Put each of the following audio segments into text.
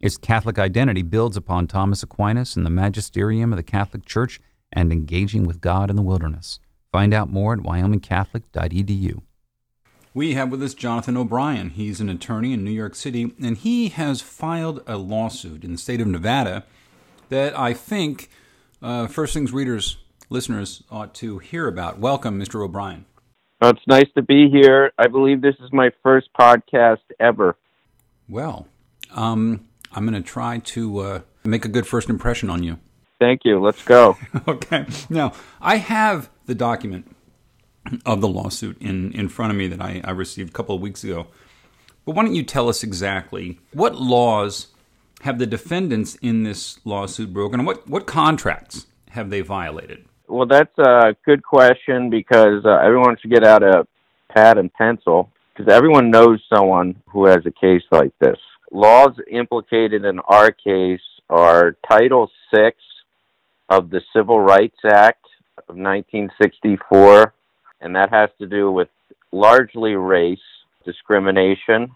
Its Catholic identity builds upon Thomas Aquinas and the magisterium of the Catholic Church and engaging with God in the wilderness. Find out more at wyomingcatholic.edu. We have with us Jonathan O'Brien. He's an attorney in New York City, and he has filed a lawsuit in the state of Nevada that I think uh, First Things readers, listeners, ought to hear about. Welcome, Mr. O'Brien. Well, it's nice to be here. I believe this is my first podcast ever. Well, um, I'm going to try to uh, make a good first impression on you. Thank you. Let's go. okay. Now, I have the document of the lawsuit in, in front of me that I, I received a couple of weeks ago. But why don't you tell us exactly what laws have the defendants in this lawsuit broken and what, what contracts have they violated? Well, that's a good question because uh, everyone should get out a pad and pencil because everyone knows someone who has a case like this. Laws implicated in our case are Title VI of the Civil Rights Act of 1964 and that has to do with largely race discrimination.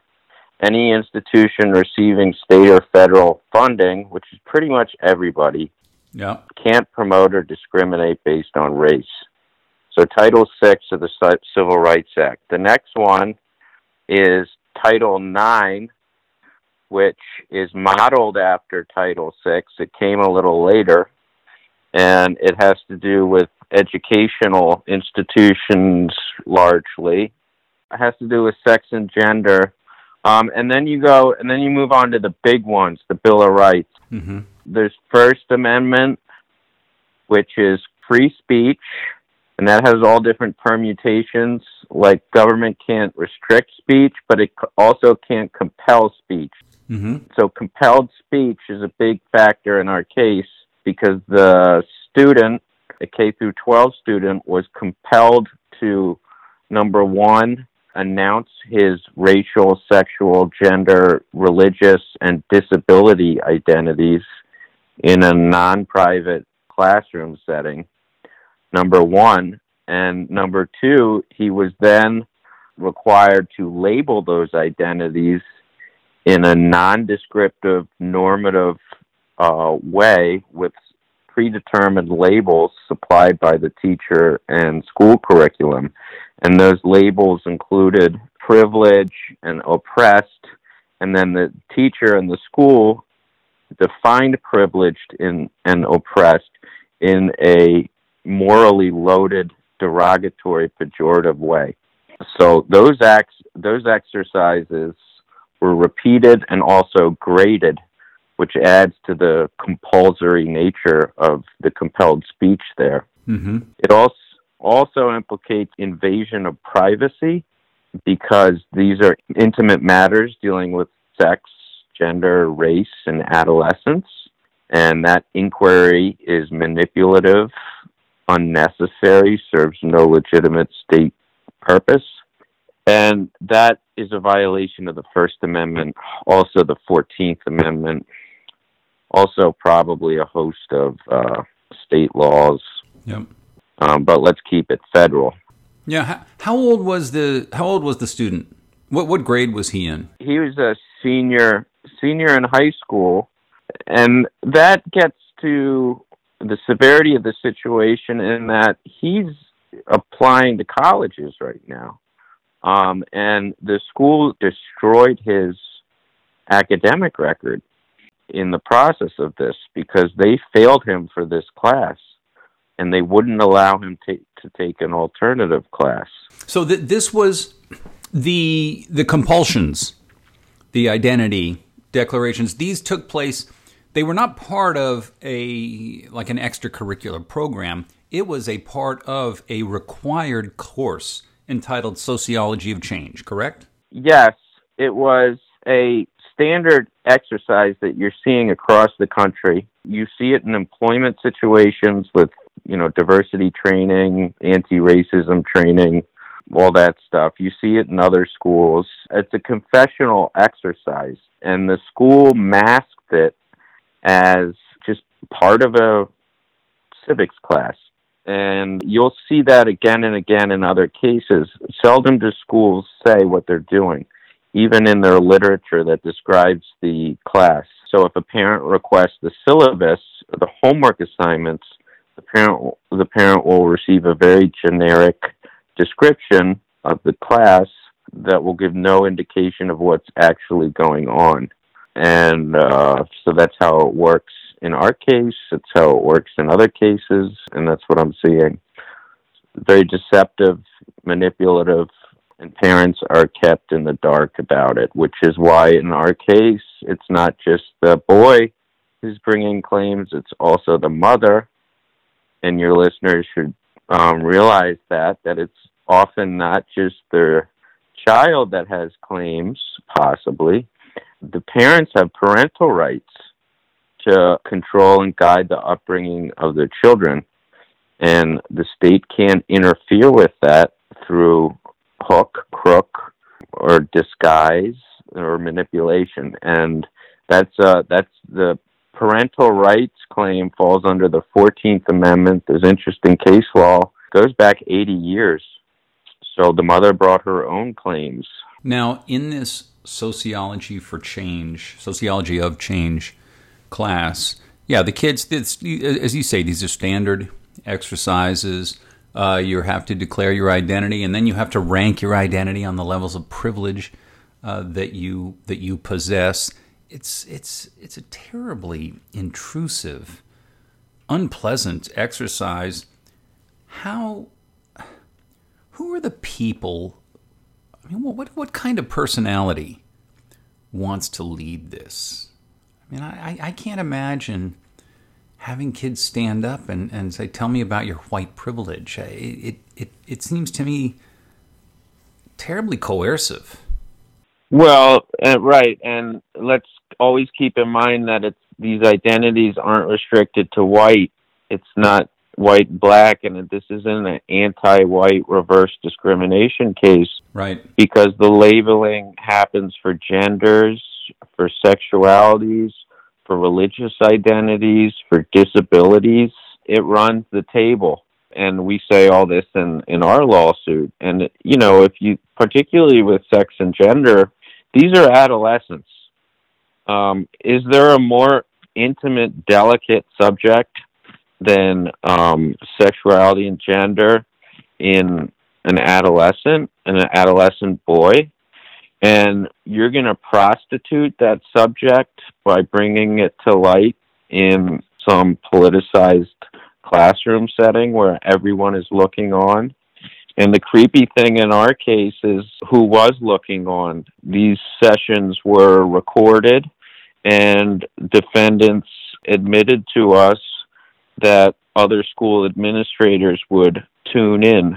Any institution receiving state or federal funding, which is pretty much everybody, yeah. can't promote or discriminate based on race. So, Title VI of the Civil Rights Act. The next one is Title IX, which is modeled after Title VI. It came a little later, and it has to do with educational institutions largely. It has to do with sex and gender. Um, and then you go, and then you move on to the big ones, the Bill of Rights. Mm-hmm. There's First Amendment, which is free speech, and that has all different permutations. Like government can't restrict speech, but it also can't compel speech. Mm-hmm. So compelled speech is a big factor in our case because the student a K through 12 student was compelled to number one announce his racial, sexual, gender, religious, and disability identities in a non-private classroom setting. Number one, and number two, he was then required to label those identities in a non-descriptive, normative uh, way with predetermined labels supplied by the teacher and school curriculum. And those labels included privilege and oppressed, and then the teacher and the school defined privileged in, and oppressed in a morally loaded, derogatory, pejorative way. So those acts, those exercises were repeated and also graded which adds to the compulsory nature of the compelled speech there. Mm-hmm. It also also implicates invasion of privacy because these are intimate matters dealing with sex, gender, race, and adolescence. And that inquiry is manipulative, unnecessary, serves no legitimate state purpose. And that is a violation of the First Amendment, also the 14th Amendment, also probably a host of uh, state laws. Yep. Um, but let's keep it federal. Yeah. How, how, old was the How old was the student? What What grade was he in? He was a senior senior in high school, and that gets to the severity of the situation in that he's applying to colleges right now, um, and the school destroyed his academic record in the process of this because they failed him for this class. and they wouldn't allow him to, to take an alternative class. So th- this was the the compulsions, the identity declarations. These took place. They were not part of a like an extracurricular program. It was a part of a required course entitled Sociology of Change. Correct? Yes, it was a standard exercise that you're seeing across the country. You see it in employment situations with, you know, diversity training, anti-racism training, all that stuff. You see it in other schools. It's a confessional exercise, and the school masked it as just part of a civics class. And you'll see that again and again in other cases. Seldom do schools say what they're doing, even in their literature that describes the class. So if a parent requests the syllabus, the homework assignments, the parent the parent will receive a very generic description of the class that will give no indication of what's actually going on. And uh, so that's how it works in our case. It's how it works in other cases, and that's what I'm seeing. Very deceptive, manipulative, and parents are kept in the dark about it, which is why in our case, it's not just the boy who's bringing claims, it's also the mother. And your listeners should um, realize that, that it's often not just their child that has claims, possibly. The parents have parental rights to control and guide the upbringing of their children. And the state can't interfere with that through hook, crook, or disguise or manipulation. And that's uh, that's the parental rights claim falls under the Fourteenth Amendment. There's interesting case law goes back 80 years. So the mother brought her own claims. Now, in this sociology for change, sociology of change class, yeah, the kids, as you say, these are standard exercises. Uh, you have to declare your identity, and then you have to rank your identity on the levels of privilege uh, that you that you possess. It's it's it's a terribly intrusive, unpleasant exercise. How? Who are the people? I mean, what what kind of personality wants to lead this? I mean, I, I can't imagine having kids stand up and, and say, "Tell me about your white privilege." It, it it seems to me terribly coercive. Well, uh, right, and let's always keep in mind that it's these identities aren't restricted to white. It's not white black, and this isn't an anti-white reverse discrimination case, right? Because the labeling happens for genders, for sexualities, for religious identities, for disabilities. It runs the table. And we say all this in, in our lawsuit. And, you know, if you, particularly with sex and gender, these are adolescents. Um, is there a more intimate, delicate subject than um, sexuality and gender in an adolescent, an adolescent boy? And you're going to prostitute that subject by bringing it to light in some politicized classroom setting where everyone is looking on. And the creepy thing in our case is who was looking on. These sessions were recorded, and defendants admitted to us that other school administrators would tune in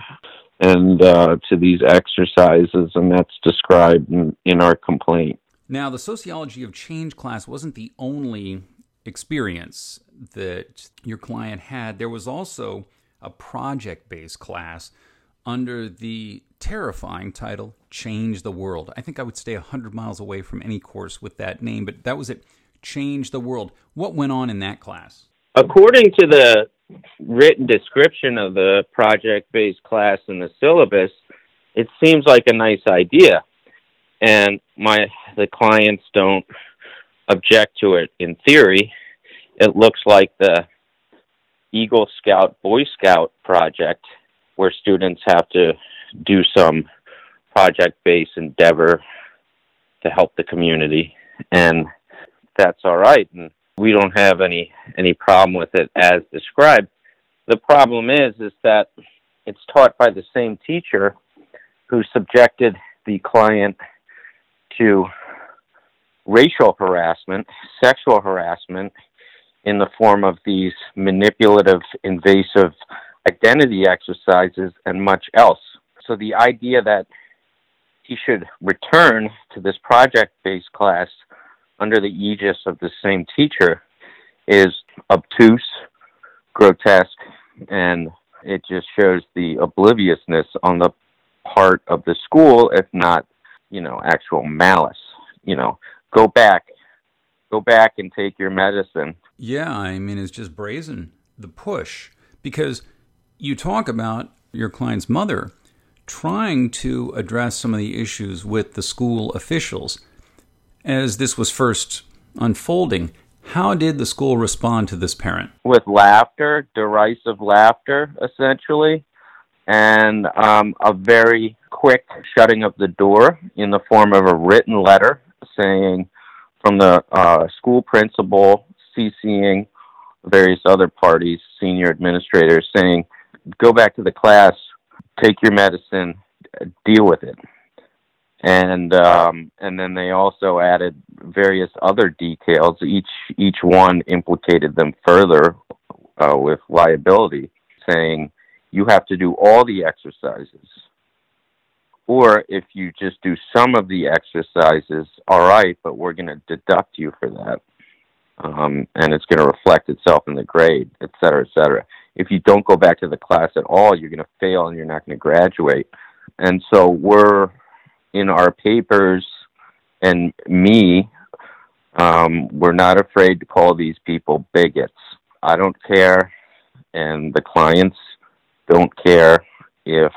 and uh, to these exercises, and that's described in, in our complaint. Now, the sociology of change class wasn't the only experience that your client had. There was also a project based class under the terrifying title Change the World. I think I would stay 100 miles away from any course with that name, but that was it Change the World. What went on in that class? According to the written description of the project based class in the syllabus, it seems like a nice idea. And my the clients don't object to it in theory. It looks like the Eagle Scout Boy Scout project where students have to do some project based endeavor to help the community and that's all right and we don't have any any problem with it as described. The problem is, is that it's taught by the same teacher who subjected the client to racial harassment, sexual harassment in the form of these manipulative, invasive identity exercises and much else. So the idea that he should return to this project based class under the aegis of the same teacher is obtuse, grotesque, and it just shows the obliviousness on the part of the school, if not, you know, actual malice. You know, go back, go back and take your medicine. Yeah, I mean, it's just brazen, the push, because you talk about your client's mother trying to address some of the issues with the school officials. As this was first unfolding, how did the school respond to this parent? With laughter, derisive laughter, essentially, and um, a very quick shutting of the door in the form of a written letter saying from the uh, school principal CCing various other parties, senior administrators, saying, go back to the class, take your medicine, deal with it. And um, and then they also added various other details. Each each one implicated them further uh, with liability, saying you have to do all the exercises. Or if you just do some of the exercises, all right, but we're going to deduct you for that. Um, and it's going to reflect itself in the grade, et cetera, et cetera. If you don't go back to the class at all, you're going to fail and you're not going to graduate. And so we're in our papers, and me, um, we're not afraid to call these people bigots. I don't care, and the clients don't care if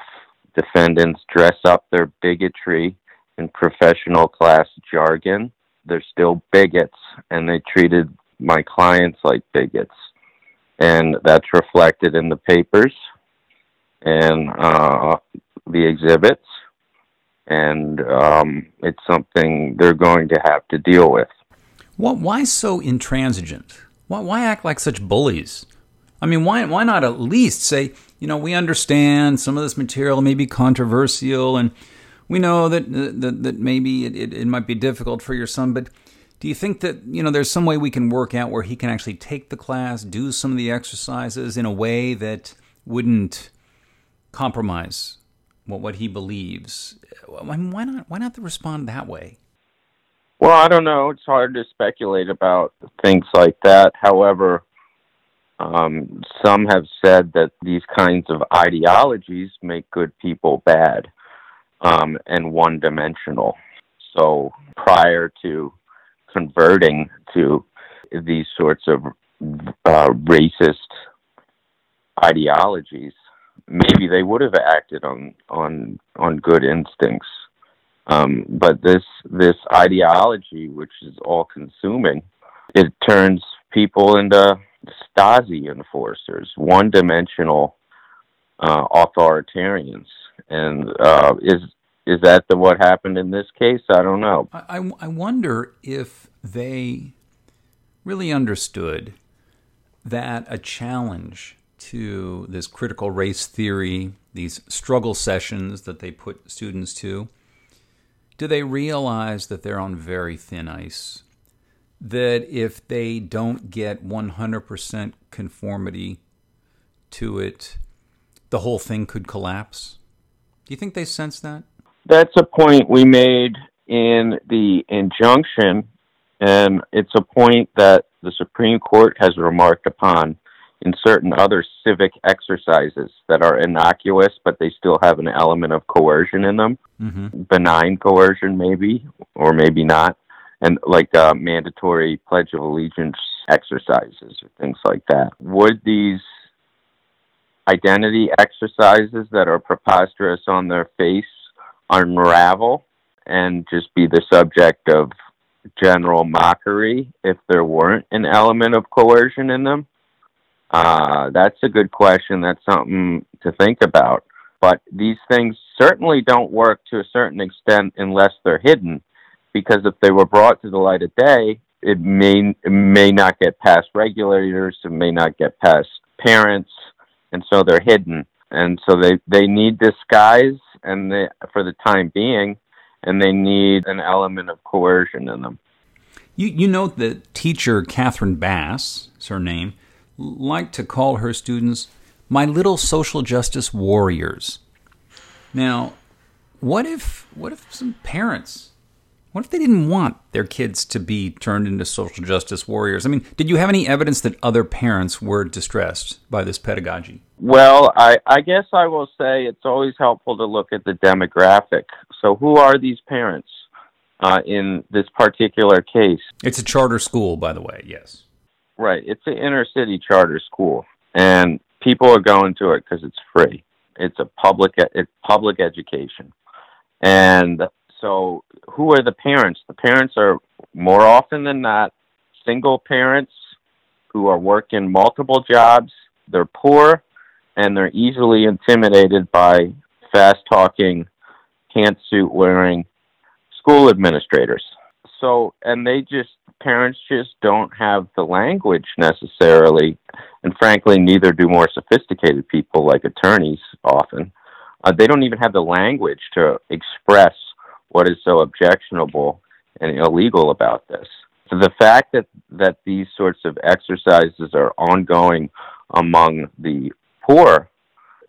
defendants dress up their bigotry in professional class jargon. They're still bigots, and they treated my clients like bigots. And that's reflected in the papers and uh, the exhibits. And um, it's something they're going to have to deal with. What, why so intransigent? Why, why act like such bullies? I mean, why, why not at least say, you know, we understand some of this material may be controversial and we know that, that, that maybe it, it, it might be difficult for your son, but do you think that, you know, there's some way we can work out where he can actually take the class, do some of the exercises in a way that wouldn't compromise what, what he believes? I mean, why not, why not respond that way? Well, I don't know. It's hard to speculate about things like that. However, um, some have said that these kinds of ideologies make good people bad um, and one dimensional. So prior to converting to these sorts of uh, racist ideologies, maybe they would have acted on on on good instincts. Um, but this this ideology, which is all consuming, it turns people into Stasi enforcers, one dimensional uh, authoritarians. And uh, is is that the, what happened in this case? I don't know. I, I wonder if they really understood that a challenge to this critical race theory, these struggle sessions that they put students to, do they realize that they're on very thin ice? that if they don't get 100% conformity to it, the whole thing could collapse? Do you think they sense that? That's a point we made in the injunction, and it's a point that the Supreme Court has remarked upon in certain other civic exercises that are innocuous, but they still have an element of coercion in them. Mm-hmm. Benign coercion, maybe, or maybe not and like uh, mandatory Pledge of Allegiance exercises or things like that. Would these identity exercises that are preposterous on their face unravel and just be the subject of general mockery if there weren't an element of coercion in them? Uh, that's a good question. That's something to think about. But these things certainly don't work to a certain extent unless they're hidden because if they were brought to the light of day, it may it may not get past regulators, it may not get past parents, and so they're hidden, and so they they need disguise, and they for the time being, and they need an element of coercion in them. You you note that teacher Catherine Bass, is her name, liked to call her students my little social justice warriors. Now, what if what if some parents what if they didn't want their kids to be turned into social justice warriors? I mean, did you have any evidence that other parents were distressed by this pedagogy? Well, I, I guess I will say it's always helpful to look at the demographic. So, who are these parents uh, in this particular case? It's a charter school, by the way, yes. Right. It's an inner city charter school, and people are going to it because it's free. It's a public, it's public education. And so, who are the parents? The parents are more often than not single parents who are working multiple jobs. They're poor and they're easily intimidated by fast talking, pantsuit wearing school administrators. So, and they just, parents just don't have the language necessarily, and frankly, neither do more sophisticated people like attorneys often. Uh, they don't even have the language to express what is so objectionable and illegal about this. So the fact that, that these sorts of exercises are ongoing among the poor,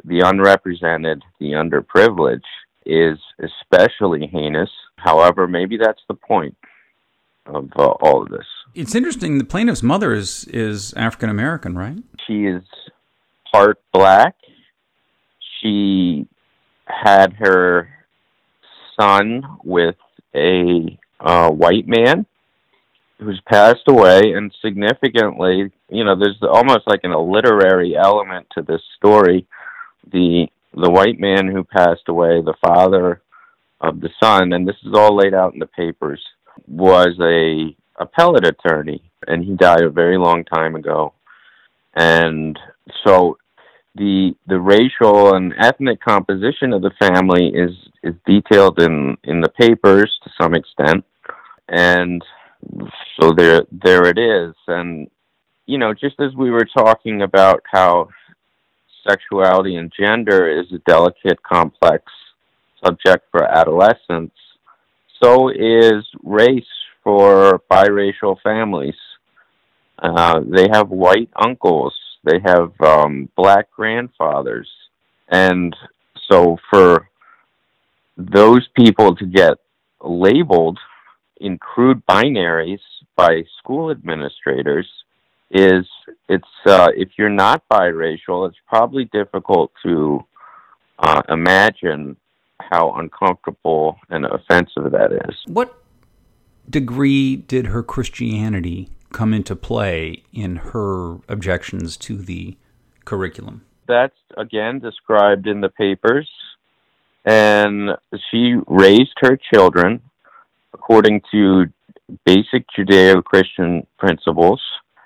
the unrepresented, the underprivileged, is especially heinous. However, maybe that's the point of uh, all of this. It's interesting. The plaintiff's mother is is African American, right? She is part black. She had her son with a uh, white man who's passed away, and significantly, you know, there's almost like an, a literary element to this story. The the white man who passed away, the father of the son, and this is all laid out in the papers, was a appellate attorney, and he died a very long time ago. And so the the racial and ethnic composition of the family is is detailed in in the papers to some extent and so there there it is and you know just as we were talking about how sexuality and gender is a delicate complex subject for adolescents so is race for biracial families. Uh, they have white uncles. They have um, black grandfathers, and so for those people to get labeled in crude binaries by school administrators is it's uh, if you're not biracial, it's probably difficult to uh, imagine how uncomfortable and offensive that is. What degree did her Christianity come into play in her objections to the curriculum? That's again described in the papers. And she raised her children according to basic Judeo Christian principles,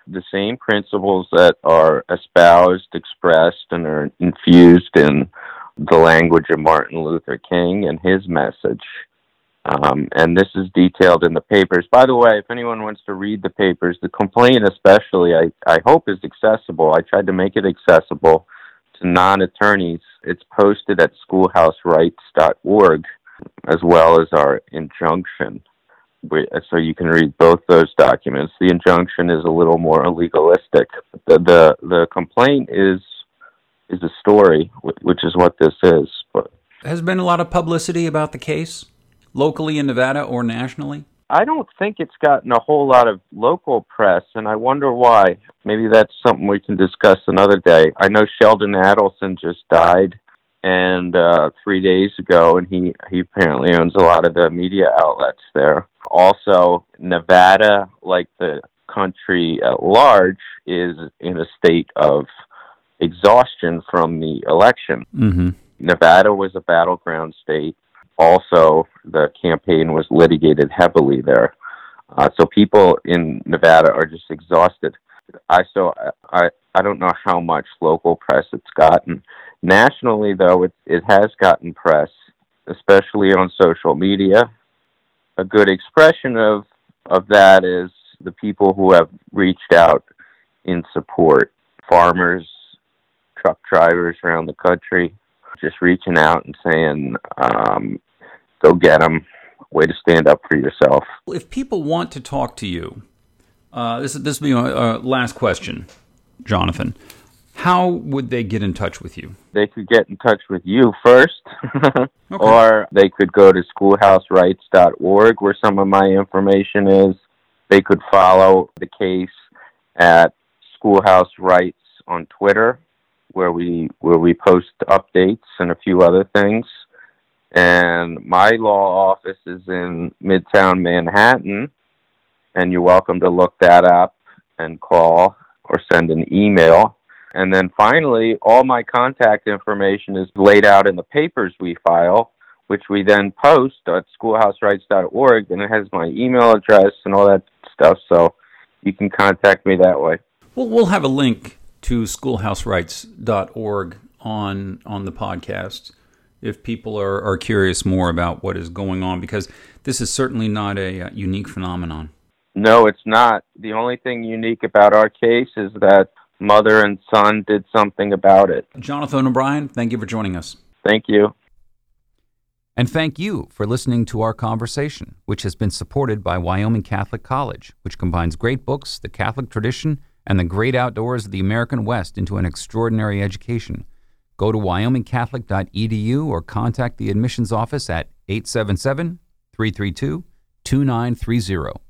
the same principles that are espoused, expressed, and are infused in the language of Martin Luther King and his message. Um, and this is detailed in the papers. By the way, if anyone wants to read the papers, the complaint especially, I, I hope is accessible. I tried to make it accessible to non attorneys. It's posted at schoolhouserights.org as well as our injunction. So you can read both those documents. The injunction is a little more legalistic. The the, the complaint is is a story, which is what this is. But has been a lot of publicity about the case locally in Nevada or nationally? I don't think it's gotten a whole lot of local press, and I wonder why. Maybe that's something we can discuss another day. I know Sheldon Adelson just died, and uh, three days ago, and he he apparently owns a lot of the media outlets there. Also, Nevada, like the country at large, is in a state of exhaustion from the election. Mm-hmm. Nevada was a battleground state also the campaign was litigated heavily there. Uh, so people in Nevada are just exhausted. I so I I don't know how much local press it's gotten. Nationally, though, it it has gotten press, especially on social media. A good expression of of that is the people who have reached out in support: farmers, truck drivers around the country, just reaching out and saying, um, "Go get them." Way to stand up for yourself. If people want to talk to you, uh, this this will be our last question, Jonathan. How would they get in touch with you? They could get in touch with you first, Okay. or they could go to schoolhouserights.org where some of my information is. They could follow the case at Schoolhouse Rights on Twitter, where we where we post updates and a few other things. And my law office is in Midtown Manhattan, and you're welcome to look that up and call or send an email. And then finally, all my contact information is laid out in the papers we file, which we then post at schoolhouserights.org, and it has my email address and all that stuff. So you can contact me that way. Well, we'll have a link to schoolhouserights.org on on the podcast if people are, are curious more about what is going on because this is certainly not a uh, unique phenomenon. No, it's not. The only thing unique about our case is that mother and son did something about it. Jonathan O'Brien, thank you for joining us. Thank you. And thank you for listening to our conversation, which has been supported by Wyoming Catholic College, which combines great books, the Catholic tradition, and the great outdoors of the American West into an extraordinary education. Go to wyomingcatholic.edu or contact the admissions office at 877 332 2930.